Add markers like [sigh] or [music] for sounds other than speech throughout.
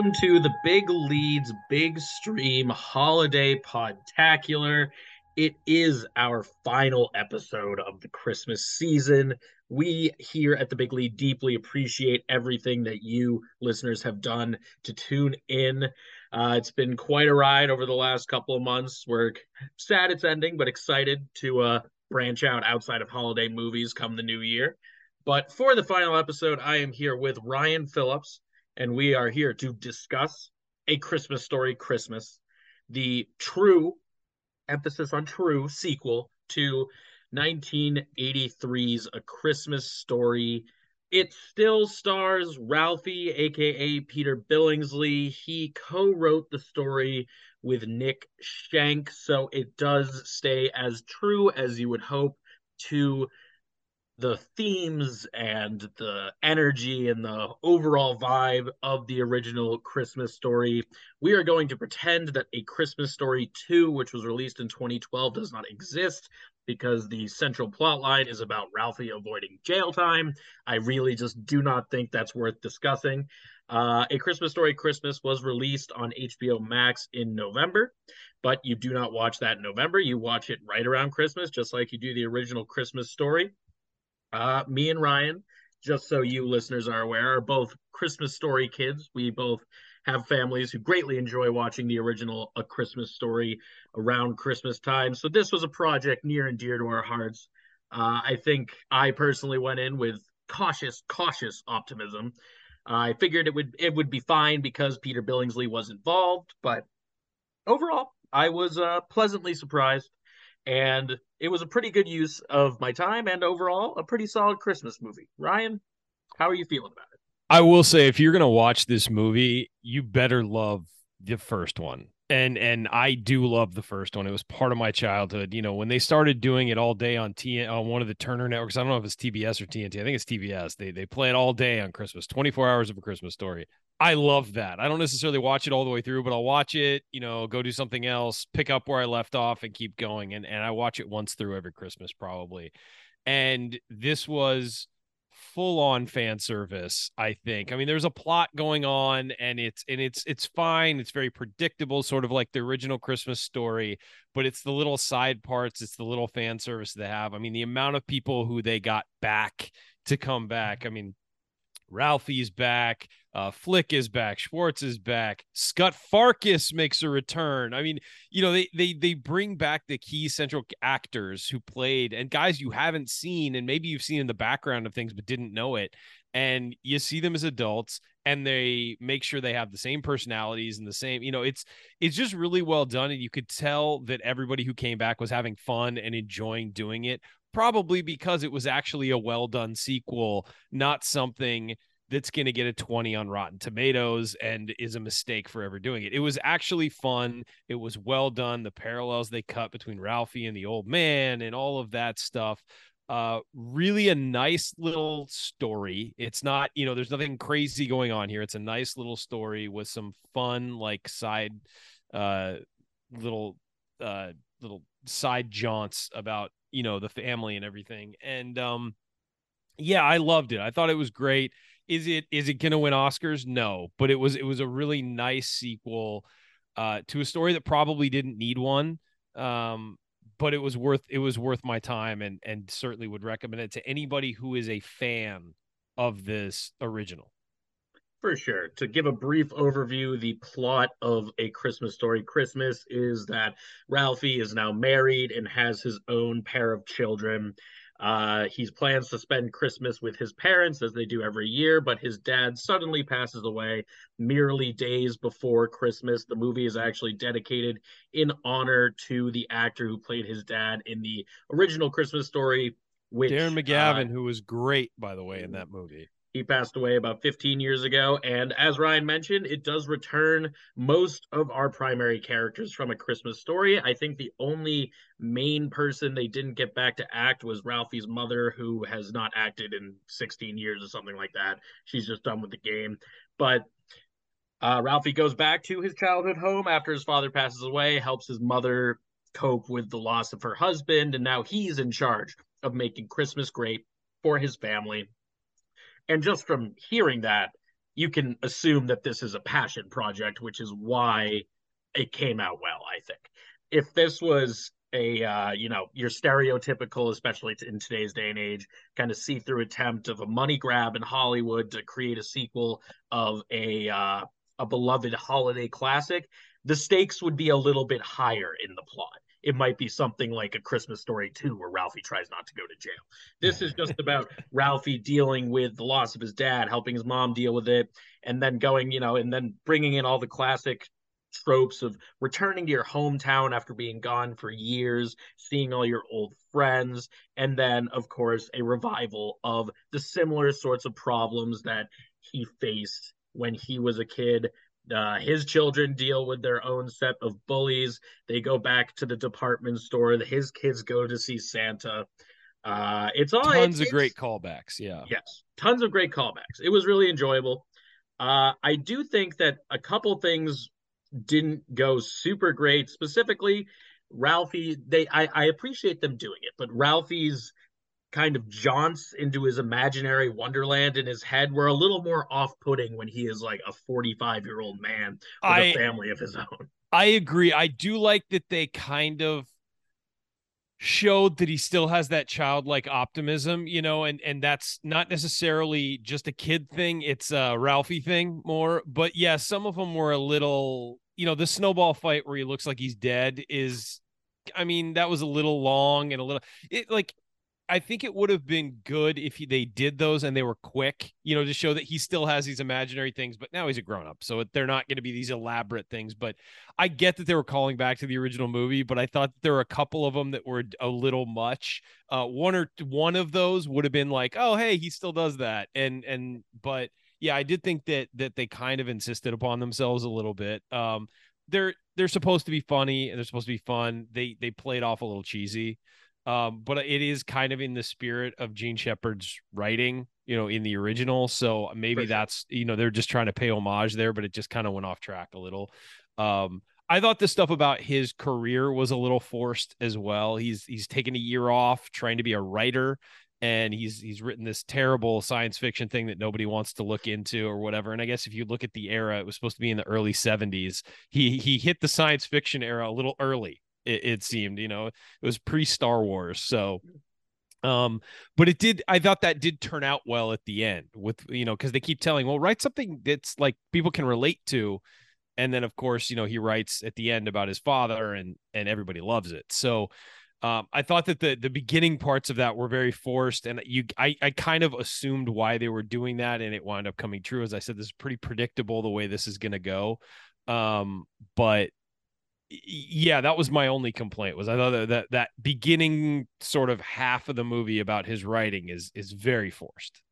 Welcome to the Big Leads Big Stream Holiday Podtacular. It is our final episode of the Christmas season. We here at the Big Lead deeply appreciate everything that you listeners have done to tune in. Uh, it's been quite a ride over the last couple of months. We're sad it's ending, but excited to uh, branch out outside of holiday movies come the new year. But for the final episode, I am here with Ryan Phillips and we are here to discuss A Christmas Story Christmas, the true emphasis on true sequel to 1983's A Christmas Story. It still stars Ralphie, aka Peter Billingsley. He co wrote the story with Nick Schenk, so it does stay as true as you would hope to the themes and the energy and the overall vibe of the original Christmas story. We are going to pretend that A Christmas Story 2, which was released in 2012, does not exist because the central plot line is about Ralphie avoiding jail time. I really just do not think that's worth discussing. Uh, A Christmas Story Christmas was released on HBO Max in November, but you do not watch that in November. You watch it right around Christmas, just like you do the original Christmas story. Uh, me and Ryan, just so you listeners are aware, are both Christmas story kids. We both have families who greatly enjoy watching the original A Christmas Story around Christmas time. So this was a project near and dear to our hearts. Uh, I think I personally went in with cautious, cautious optimism. Uh, I figured it would it would be fine because Peter Billingsley was involved, but overall, I was uh, pleasantly surprised and it was a pretty good use of my time and overall a pretty solid Christmas movie. Ryan, how are you feeling about it? I will say if you're going to watch this movie, you better love the first one. And and I do love the first one. It was part of my childhood. You know, when they started doing it all day on T on one of the Turner networks. I don't know if it's TBS or TNT. I think it's TBS. They they play it all day on Christmas. 24 hours of a Christmas story. I love that. I don't necessarily watch it all the way through, but I'll watch it, you know, go do something else, pick up where I left off and keep going. And and I watch it once through every Christmas probably. And this was full on fan service, I think. I mean, there's a plot going on and it's and it's it's fine. It's very predictable, sort of like the original Christmas story, but it's the little side parts, it's the little fan service they have. I mean, the amount of people who they got back to come back. I mean, Ralphie's back. Uh, Flick is back. Schwartz is back. Scott Farkus makes a return. I mean, you know, they they they bring back the key central actors who played and guys you haven't seen and maybe you've seen in the background of things but didn't know it. And you see them as adults and they make sure they have the same personalities and the same, you know, it's it's just really well done. And you could tell that everybody who came back was having fun and enjoying doing it probably because it was actually a well done sequel, not something that's going to get a 20 on Rotten Tomatoes and is a mistake for ever doing it. It was actually fun. It was well done. The parallels they cut between Ralphie and the old man and all of that stuff. Uh, really a nice little story. It's not, you know, there's nothing crazy going on here. It's a nice little story with some fun, like side, uh, little, uh, little side jaunts about you know the family and everything and um yeah i loved it i thought it was great is it is it going to win Oscars? No, but it was it was a really nice sequel uh, to a story that probably didn't need one. Um, but it was worth it was worth my time and and certainly would recommend it to anybody who is a fan of this original. For sure. To give a brief overview, the plot of A Christmas Story Christmas is that Ralphie is now married and has his own pair of children. Uh, he plans to spend Christmas with his parents as they do every year, but his dad suddenly passes away merely days before Christmas. The movie is actually dedicated in honor to the actor who played his dad in the original Christmas story. Which, Darren McGavin, uh, who was great, by the way, in that movie. He passed away about 15 years ago. And as Ryan mentioned, it does return most of our primary characters from A Christmas Story. I think the only main person they didn't get back to act was Ralphie's mother, who has not acted in 16 years or something like that. She's just done with the game. But uh, Ralphie goes back to his childhood home after his father passes away, helps his mother cope with the loss of her husband, and now he's in charge of making Christmas great for his family and just from hearing that, you can assume that this is a passion project, which is why it came out well, I think. If this was a uh, you know your stereotypical especially in today's day and age kind of see-through attempt of a money grab in hollywood to create a sequel of a uh, a beloved holiday classic the stakes would be a little bit higher in the plot it might be something like a Christmas story too, where Ralphie tries not to go to jail. This is just [laughs] about Ralphie dealing with the loss of his dad, helping his mom deal with it, and then going, you know, and then bringing in all the classic tropes of returning to your hometown after being gone for years, seeing all your old friends, and then, of course, a revival of the similar sorts of problems that he faced when he was a kid uh, his children deal with their own set of bullies. They go back to the department store. His kids go to see Santa. Uh, it's all tons it's, of great callbacks. Yeah. Yes, tons of great callbacks. It was really enjoyable. Uh, I do think that a couple things didn't go super great. Specifically, Ralphie. They I, I appreciate them doing it, but Ralphie's kind of jaunts into his imaginary wonderland in his head were a little more off-putting when he is like a 45 year old man with I, a family of his own. I agree. I do like that they kind of showed that he still has that childlike optimism you know and and that's not necessarily just a kid thing it's a ralphie thing more but yeah some of them were a little you know the snowball fight where he looks like he's dead is I mean, that was a little long and a little it like I think it would have been good if he, they did those and they were quick, you know, to show that he still has these imaginary things, but now he's a grown up. So they're not going to be these elaborate things. But I get that they were calling back to the original movie, but I thought there were a couple of them that were a little much. Uh, one or one of those would have been like, oh, hey, he still does that. And, and, but yeah, I did think that, that they kind of insisted upon themselves a little bit. Um, they're, they're supposed to be funny and they're supposed to be fun. They, they played off a little cheesy. Um, but it is kind of in the spirit of Jean Shepherd's writing, you know, in the original. So maybe that's you know they're just trying to pay homage there, but it just kind of went off track a little. Um, I thought the stuff about his career was a little forced as well. He's he's taken a year off trying to be a writer and he's he's written this terrible science fiction thing that nobody wants to look into or whatever. And I guess if you look at the era, it was supposed to be in the early 70s. He he hit the science fiction era a little early it, it seemed you know it was pre Star Wars, so um but it did i thought that did turn out well at the end with you know because they keep telling well write something that's like people can relate to and then of course you know he writes at the end about his father and and everybody loves it so um, I thought that the the beginning parts of that were very forced, and you I I kind of assumed why they were doing that, and it wound up coming true. As I said, this is pretty predictable the way this is going to go. Um, but yeah, that was my only complaint. Was I thought that, that that beginning sort of half of the movie about his writing is is very forced.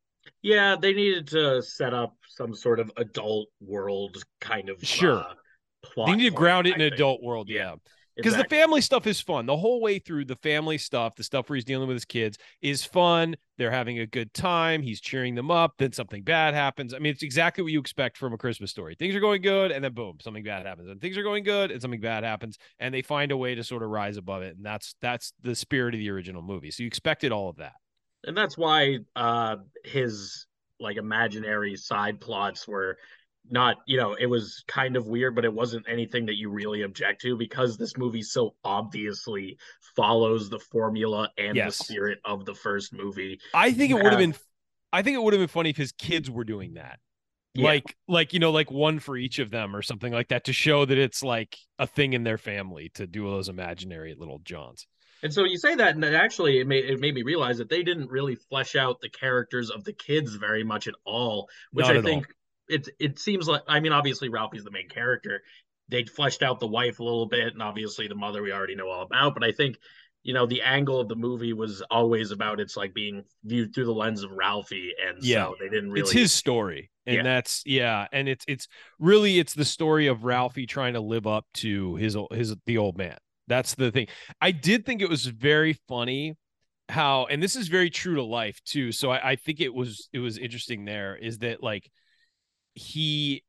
Yeah, they needed to set up some sort of adult world kind of sure. Uh, plot. They need to ground it in an adult world. Yeah. yeah because exactly. the family stuff is fun. The whole way through the family stuff the stuff where he's dealing with his kids is fun. They're having a good time. He's cheering them up. Then something bad happens. I mean it's exactly what you expect from a christmas story. Things are going good and then boom something bad happens. And things are going good and something bad happens and they find a way to sort of rise above it and that's that's the spirit of the original movie. So you expected all of that. And that's why uh his like imaginary side plots were not you know it was kind of weird but it wasn't anything that you really object to because this movie so obviously follows the formula and Yes. the spirit of the first movie I think it would have been I think it would have been funny if his kids were doing that. Yeah. Like like you know like one for each of them or something like that to show that it's like a thing in their family to do those imaginary little jaunts And so you say that, and actually it made it made me realize that they didn't really flesh out the characters of the kids very much at all, which Not I at all. It it seems like I mean obviously Ralphie's the main character. They fleshed out the wife a little bit, and obviously the mother we already know all about. But I think you know the angle of the movie was always about it's like being viewed through the lens of Ralphie, and Yeah. so they didn't really. It's his story. And Yeah. that's yeah, and it's it's really it's the story of Ralphie trying to live up to his his the old man. That's the thing. I did think it was very funny how and this is very true to life too. So I, I think it was it was interesting there is that like he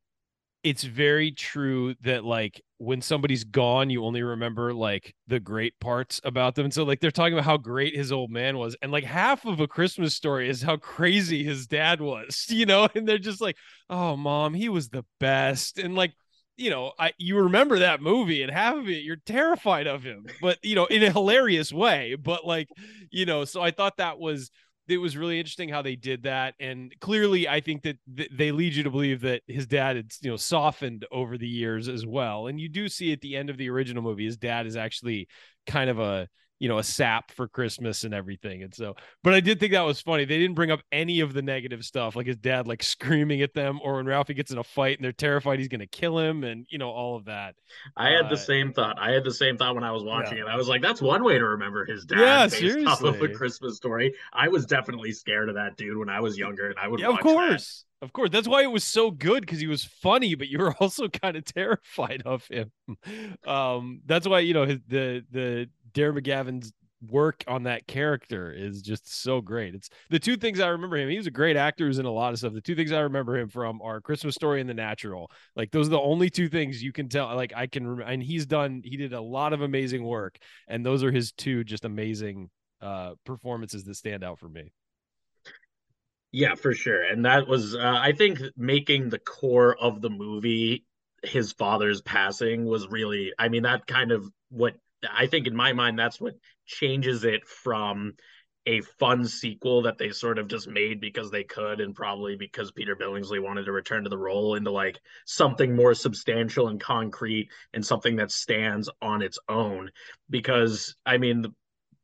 it's very true that like when somebody's gone you only remember like the great parts about them. And so like they're talking about how great his old man was and like half of a christmas story is how crazy his dad was [laughs] you know? And they're just like oh mom he was the best. And like you know i you remember that movie and half of it you're terrified of him but you know in a hilarious way. But like you know so i thought that was it was really interesting how they did that and clearly i think that th- they lead you to believe that his dad had you know softened over the years as well and you do see at the end of the original movie his dad is actually kind of a you know a sap for christmas and everything and so but i did think that was funny they didn't bring up any of the negative stuff like his dad like [laughs] screaming at them or when ralphie gets in a fight and they're terrified he's going to kill him and you know all of that I had uh, the same thought. I had the same thought when I was watching it. I was like, "That's one way to remember his dad." Yeah, based off of a. Christmas story. I was definitely scared of that dude when I was younger, and I would. yeah of watch that. course of course that's why it was so good because he was funny but you were [laughs] also kind of terrified of him [laughs] um that's why you know his, the the Darren McGavin's work on that character is just so great. It's the two things i remember him he was a great actor who's in a lot of stuff. The two things i remember him from are christmas story and the natural. Like those are the only two things you can tell like i can rem- and he's done he did a lot of amazing work and those are his two just amazing uh performances that stand out for me. Yeah, for sure. And that was, uh, I think, making the core of the movie his father's passing was really, I mean, that kind of what I think in my mind, that's what changes it from a fun sequel that they sort of just made because they could and probably because Peter Billingsley wanted to return to the role into like something more substantial and concrete and something that stands on its own. Because, I mean,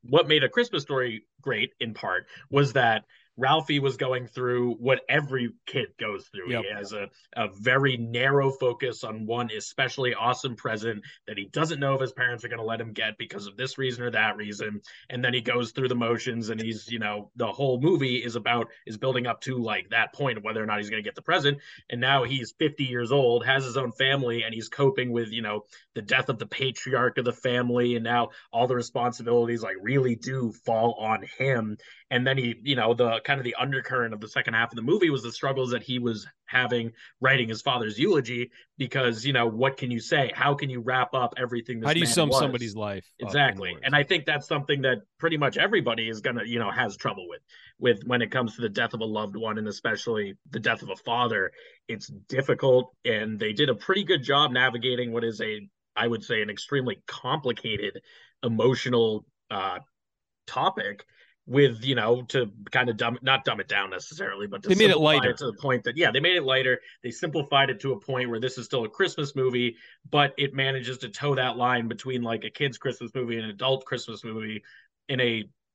what made a Christmas story great in part was that Ralphie was going through what every kid goes through. Yep. He has a, a very narrow focus on one especially awesome present that he doesn't know if his parents are going to let him get because of this reason or that reason. And then he goes through the motions and he's, you know, the whole movie is about, is building up to like that point of whether or not he's going to get the present. And now he's 50 years old, has his own family, and he's coping with, you know, the death of the patriarch of the family. And now all the responsibilities like really do fall on him and then he you know the kind of the undercurrent of the second half of the movie was the struggles that he was having writing his father's eulogy because you know what can you say? How can you wrap up everything this how do you sum was? somebody's life exactly. and i think that's something that pretty much everybody is gonna you know has trouble with with when it comes to the death of a loved one and especially the death of a father. It's difficult and they did a pretty good job navigating what is a i would say an extremely complicated emotional uh topic with you know to kind of dumb not dumb it down necessarily but to They made it lighter. to the point that yeah they made it lighter they simplified it to a point where this is still a christmas movie but it manages to toe that line between like a kid's christmas movie and an adult christmas movie in a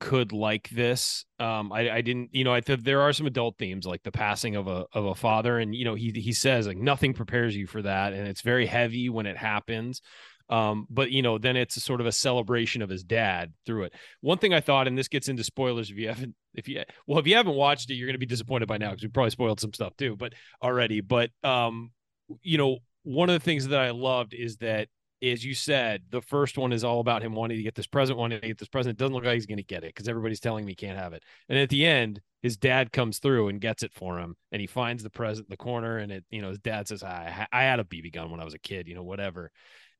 could like this. Um, I, I didn't, you know, I think there are some adult themes like the passing of a of a father, and you know, he he says like nothing prepares you for that, and it's very heavy when it happens. Um, but you know, then it's a sort of a celebration of his dad through it. One thing I thought, and this gets into spoilers if you haven't, if you well, if you haven't watched it, you're going to be disappointed by now because we probably spoiled some stuff too, but already. But um, you know, one of the things that I loved is that as you said, the first one is all about him wanting to get this present, wanting to get this present. It doesn't look like he's going to get it because everybody's telling me he can't have it. And at the end, his dad comes through and gets it for him, and he finds the present in the corner. And it, you know, his dad says, "I, I had a BB gun when I was a kid, you know, whatever."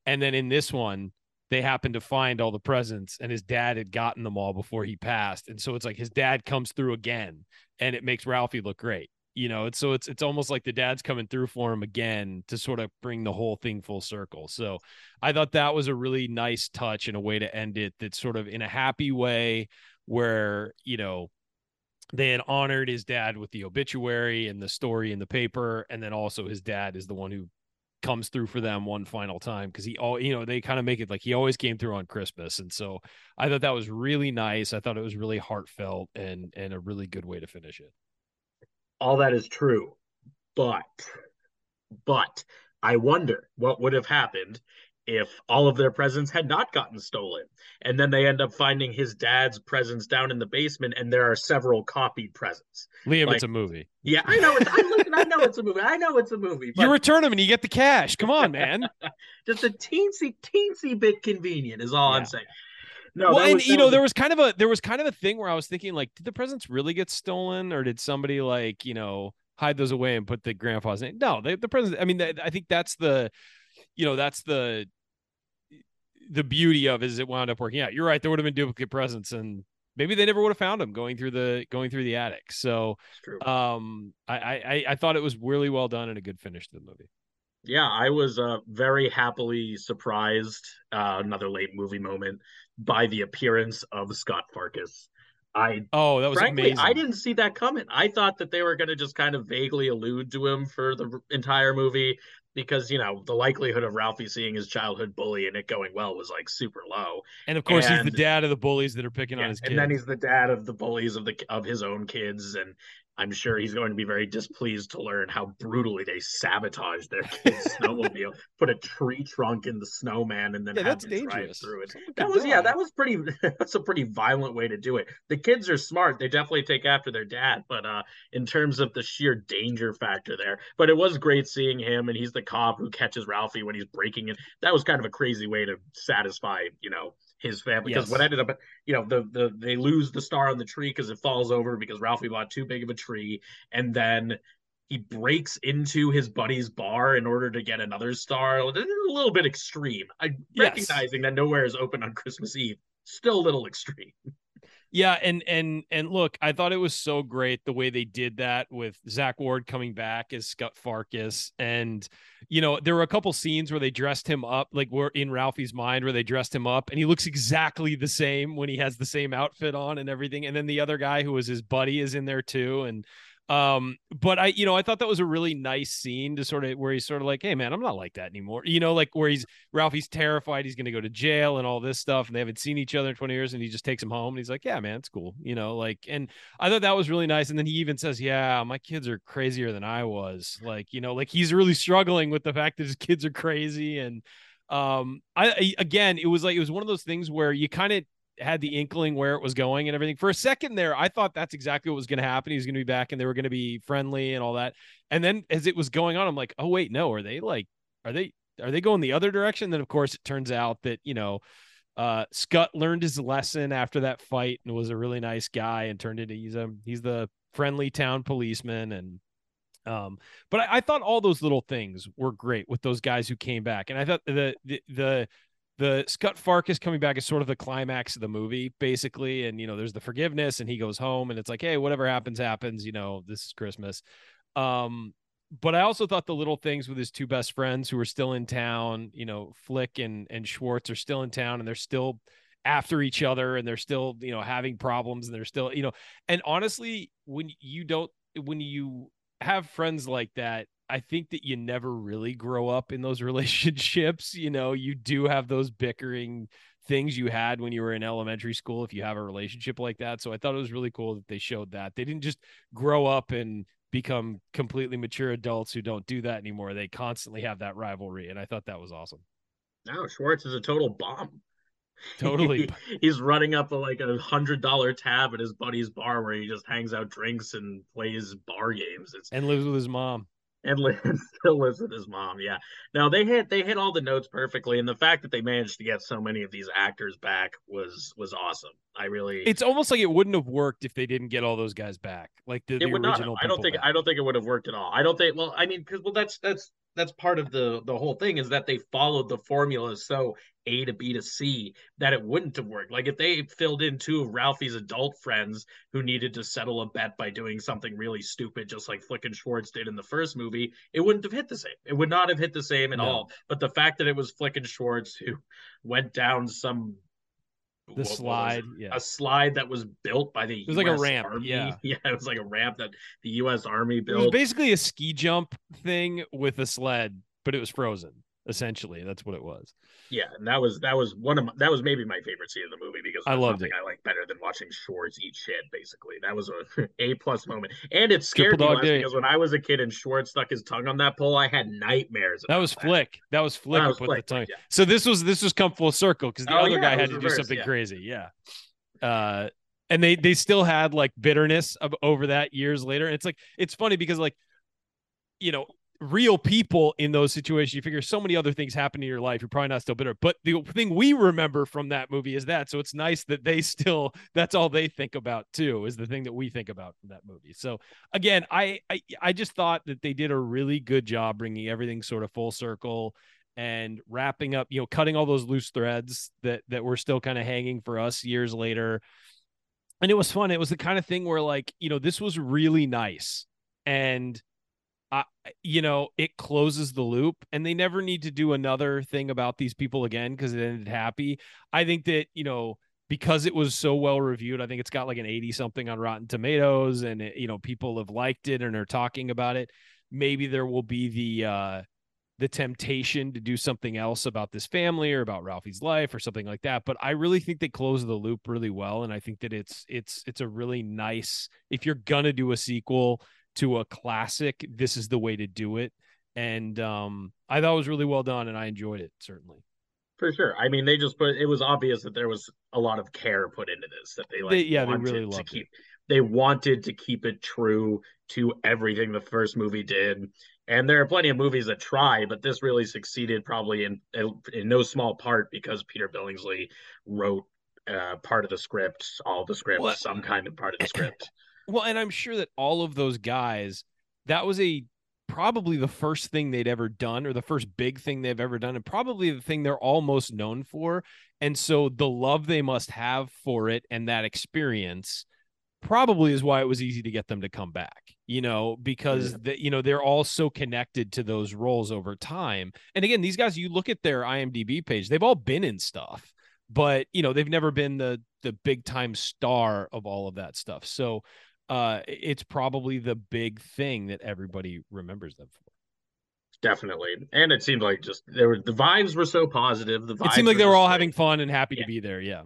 And then in this one, they happen to find all the presents, and his dad had gotten them all before he passed. And so it's like his dad comes through again, and it makes Ralphie look great you know it's so it's it's almost like the dad's coming through for him again to sort of bring the whole thing full circle. So i thought that was a really nice touch and a way to end it that sort of in a happy way where you know they had honored his dad with the obituary and the story in the paper and then also his dad is the one who comes through for them one final time because he all you know they kind of make it like he always came through on christmas. And so i thought that was really nice. I thought it was really heartfelt and and a really good way to finish it all that is true. But, but I wonder what would have happened if all of their presents had not gotten stolen. And then they end up finding his dad's presents down in the basement, and there are several copied presents. Liam, like, it's a movie. Yeah, I know. It's, I, listen, I know it's a movie. I know it's a movie. But... You return them and you get the cash. Come on, man. [laughs] Just a teensy, teensy bit convenient is all yeah. I'm saying. No, well, and was, you know, was... there was kind of a there was kind of a thing where I was thinking, like, did the presents really get stolen, or did somebody like you know hide those away and put the grandpa's name? No, they, the presents. I mean, I think that's the, you know, that's the the beauty of is it wound up working out. You're right. There would have been duplicate presents, and maybe they never would have found them going through the going through the attic. So, um, I, I I thought it was really well done and a good finish to the movie yeah, I was uh, very happily surprised. Uh, another late movie moment by the appearance of Scott Farkus. I oh, that was frankly, amazing. I didn't see that coming. I thought that they were going to just kind of vaguely allude to him for the entire movie because you know the likelihood of Ralphie seeing his childhood bully and it going well was like super low. And of course, and, he's the dad of the bullies that are picking yeah, on his kids. And then he's the dad of the bullies of the of his own kids, and I'm sure he's going to be very displeased to learn how brutally they sabotage their kid's [laughs] snowmobile, put a tree trunk in the snowman, and then yeah, that's dangerous. through it. That was yeah, that was pretty. [laughs] That's a pretty violent way to do it. The kids are smart; they definitely take after their dad, but uh, in terms of the sheer danger factor there, but it was great seeing him, and he's the cop who catches Ralphie when he's breaking it. That was kind of a crazy way to satisfy, you know, his family because yes. what ended up you know the the they lose the star on the tree because it falls over because Ralphie bought too big of a tree and then he breaks into his buddy's bar in order to get another star. This is a little bit extreme. I Yes. recognizing that nowhere is open on Christmas Eve. Still a little extreme. Yeah, and and and look, I thought it was so great the way they did that with Zach Ward coming back as Scott Farkus, and you know there were a couple scenes where they dressed him up, like we're in Ralphie's mind where they dressed him up, and he looks exactly the same when he has the same outfit on and everything, and then the other guy who was his buddy is in there too, and um but i you know i thought that was a really nice scene to sort of where he's sort of like hey man i'm not like that anymore. You know like where he's ralphie's terrified he's going to go to jail and all this stuff and they haven't seen each other in 20 years and he just takes him home and he's like yeah man it's cool you know like and i thought that was really nice and then he even says yeah my kids are crazier than i was like you know like he's really struggling with the fact that his kids are crazy and um I again it was like it was one of those things where you kind of had the inkling where it was going and everything. For a second there, I thought that's exactly what was going to happen. He was going to be back and they were going to be friendly and all that. And then as it was going on, I'm like, oh wait, no, are they like, are they are they going the other direction? Then of course it turns out that you know, uh, Scott learned his lesson after that fight and was a really nice guy and turned into he's a he's the friendly town policeman and um but I, I thought all those little things were great with those guys who came back and i thought the the the the Scott Farkus coming back is sort of the climax of the movie, basically. And you know, there's the forgiveness, and he goes home, and it's like, hey, whatever happens, happens. You know, this is Christmas. Um, but I also thought the little things with his two best friends who are still in town, you know, Flick and and Schwartz are still in town, and they're still after each other, and they're still, you know, having problems, and they're still, you know, and honestly, when you don't, when you have friends like that, I think that you never really grow up in those [laughs] relationships. You know, you do have those bickering things you had when you were in elementary school if you have a relationship like that. So I thought it was really cool that they showed that. They didn't just grow up and become completely mature adults who don't do that anymore. They constantly have that rivalry. And I thought that was awesome. No, Schwartz is a total bomb. Totally. [laughs] He's running up a, like a hundred dollar tab at his buddy's bar where he just hangs out, drinks, and plays bar games. It's and lives with his mom. [laughs] and still lives with his mom. Yeah. No, they hit they hit all the notes perfectly, and the fact that they managed to get so many of these actors back was was awesome. I really It's almost like it wouldn't have worked if they didn't get all those guys back. Like the, it the would not. original. I don't think back. I don't think it would have worked at all. I don't think. Well, I mean, because well, that's that's that's part of the the whole thing is that they followed the formula so A to B to C that it wouldn't have worked. Like if they filled in two of Ralphie's adult friends who needed to settle a bet by doing something really stupid, just like Flick and Schwartz did in the first movie, it wouldn't have hit the same. It would not have hit the same at No. all. But the fact that it was Flick and Schwartz who went down some the slide. Yeah. a slide that was built by the It was like a ramp, Army. yeah. [laughs] yeah, it was like a ramp that the U.S. Army built. It was built. basically a ski jump thing with a sled, but it was frozen. Essentially, that's what it was. Yeah, and that was that was one of my, that was maybe my favorite scene of the movie because I loved it. I like better than watching Schwartz eat shit. Basically, that was a [laughs] a plus moment, and it scared Triple me because when I was a kid and Schwartz stuck his tongue on that pole, I had nightmares. That was Flick. That was Flick That was Flick, the tongue. yeah. So this was this was come full circle because the Oh, other yeah, guy had to do something yeah. crazy. Yeah. Uh, and they they still had like bitterness of, over that years later. And it's like it's funny because like, you know, real people in those situations, you figure so many other things happen in your life. You're probably not still bitter. But the thing we remember from that movie is that. So it's nice that they still that's all they think about too is the thing that we think about from that movie. So again, I I, I just thought that they did a really good job bringing everything sort of full circle and wrapping up, you know, cutting all those loose threads that that were still kind of hanging for us years later. And it was fun. It was the kind of thing where like, you know, this was really nice. And You know, it closes the loop and they never need to do another thing about these people again because it ended happy. I think that, you know, because it was so well reviewed, I think it's got like an 80 something on Rotten Tomatoes and it, you know, people have liked it and are talking about it. Maybe there will be the uh the temptation to do something else about this family or about Ralphie's life or something like that. But I really think they close the loop really well. And I think that it's it's it's a really nice if you're gonna do a sequel to a classic, this is the way to do it. And um I thought it was really well done and I enjoyed it certainly. For sure. I mean, they just put it was obvious that there was a lot of care put into this. That they like, They- yeah, they wanted really to loved keep. They wanted to keep it true to everything the first movie did, and there are plenty of movies that try, but this really succeeded, probably in in no small part because Peter Billingsley wrote uh, part of the script, all the script, Well, some kind of part of the [clears throat] script. Well, and I'm sure that all of those guys that was a probably the first thing they'd ever done or the first big thing they've ever done and probably the thing they're all most known for. And so the love they must have for it and that experience probably is why it was easy to get them to come back you know because yeah. the, you know they're all so connected to those roles over time. And again these guys you look at their imdb page they've all been in stuff but you know they've never been the the big time star of all of that stuff. So uh it's probably the big thing that everybody remembers them for. Definitely. And it seemed like just there were the vibes were so positive the it seemed like they were all having fun and happy yeah. to be there yeah.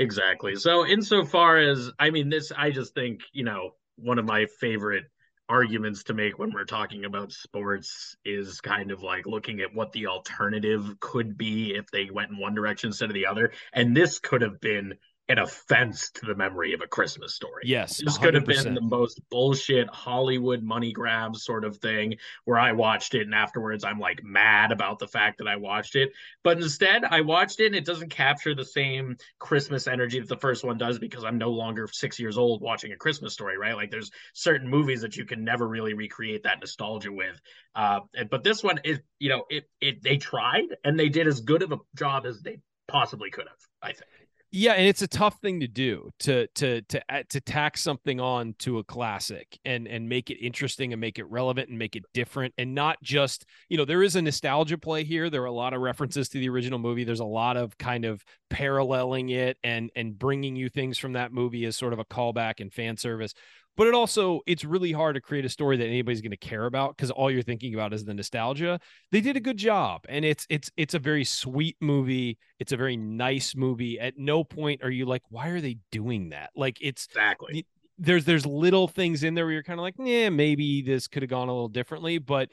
Exactly. So insofar as i mean this i just think you know one of my favorite arguments to make when we're talking about sports is kind of like looking at what the alternative could be if they went in one direction instead of the other. And this could have been an offense to the memory of a Christmas story. Yes. This could have been the most bullshit Hollywood money grab sort of thing where I watched it and afterwards I'm like mad about the fact that I watched it. But instead, I watched it and it doesn't capture the same Christmas energy that the first one does because I'm no longer six years old watching a Christmas story, right? Like there's certain movies that you can never really recreate that nostalgia with. Uh, but this one is, you know, it, it, they tried and they did as good of a job as they possibly could have, I think. Yeah, and it's a tough thing to do to to to uh, to tack something on to a classic and and make it interesting and make it relevant and make it different and not just you know there is a nostalgia play here. There are a lot of references to the original movie. There's a lot of kind of paralleling it and and bringing you things from that movie as sort of a callback and fan service but it also it's really hard to create a story that anybody's going to care about because all you're thinking about is the nostalgia. They did a good job and it's it's it's a very sweet movie. It's a very nice movie. At no point are you like why are they doing that? Like it's exactly. there's there's little things in there where you're kind of like yeah maybe this could have gone a little differently but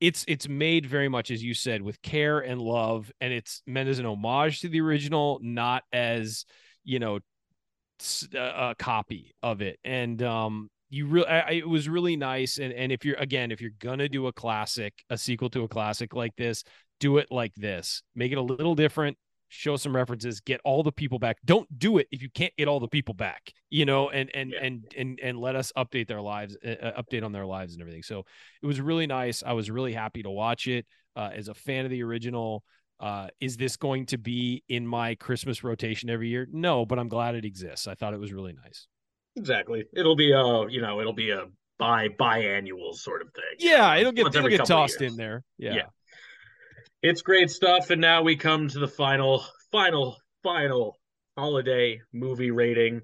it's it's made very much as you said with care and love and it's meant as an homage to the original not as you know a copy of it. And um you really it was really nice. And and if you're again if you're gonna do a classic a sequel to a classic like this do it like this. Make it a little different. Show some references. Get all the people back. Don't do it if you can't get all the people back you know and and yeah. and and and let us update their lives uh, update on their lives and everything. So it was really nice. I was really happy to watch it uh, as a fan of the original uh, is this going to be in my Christmas rotation every year? No, but I'm glad it exists. I thought it was really nice. Exactly. It'll be a you know it'll be a bi biannual sort of thing. Yeah, it'll get it'll get tossed in there. Yeah. yeah. It's great stuff, and now we come to the final, final, final holiday movie rating.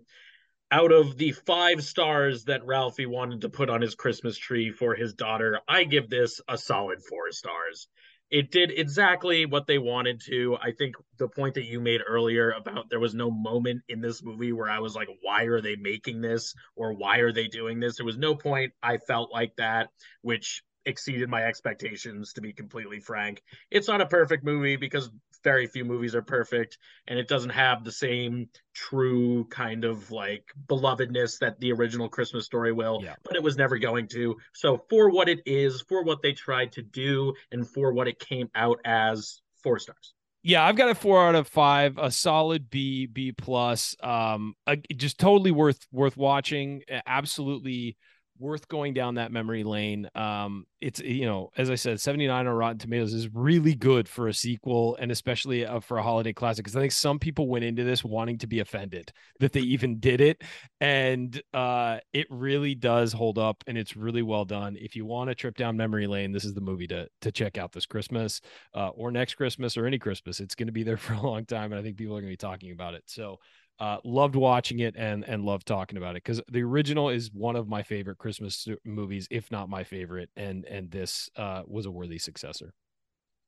Out of the five stars that Ralphie wanted to put on his Christmas tree for his daughter, I give this a solid four stars it did exactly what they wanted to. I think the point that you made earlier about there was no moment in this movie where I was like, why are they making this or why are they doing this? There was no point I felt like that, which exceeded my expectations to be completely frank. It's not a perfect movie because very few movies are perfect and it doesn't have the same true kind of like belovedness that the original Christmas story will, yeah. but it was never going to. So for what it is, for what they tried to do and for what it came out as, 4 stars. Yeah, I've got a four out of five, a solid B, B plus. Um, just totally worth worth watching. Absolutely worth going down that memory lane. Um, it's you know, as I said, 79 on Rotten Tomatoes is really good for a sequel and especially uh, for a holiday classic because I think some people went into this wanting to be offended that they even did it, and uh, it really does hold up and it's really well done. If you want a trip down memory lane, this is the movie to to check out this Christmas uh, or next Christmas or any Christmas. It's going to be there [laughs] for a long time, and I think people are going to be talking about it. So uh, loved watching it and and loved talking about it because the original is one of my favorite Christmas movies, if not my favorite, and and this uh, was a worthy successor.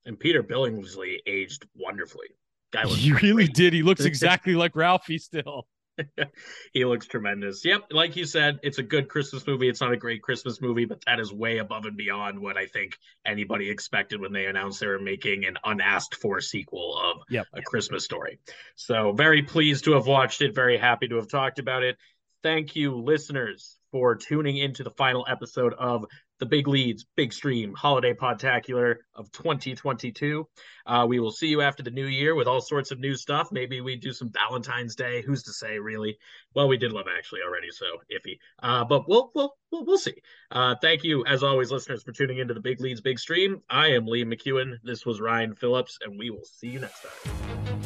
And Peter Billingsley aged wonderfully. Guy he really great. did. He looks [laughs] exactly like Ralphie still. [laughs] he looks tremendous. Yep, like you said, it's a good Christmas movie. It's not a great Christmas movie, but that is way above and beyond what I think anybody expected when they announced they were making an unasked for sequel of yep. a Christmas story. So very pleased to have watched it. Very happy to have talked about it. Thank you, listeners, for tuning into the final episode of the big leads, big stream, holiday podtacular of 2022. Uh, we will see you after the new year with all sorts of new stuff. Maybe we do some Valentine's Day. Who's to say, really? Well, we did Love Actually already, so iffy. Uh, but we'll we'll we'll, we'll see. Uh, thank you, as always, listeners, for tuning into the Big Leads Big Stream. I am Liam McKeone. This was Ryan Phillips, and we will see you next time.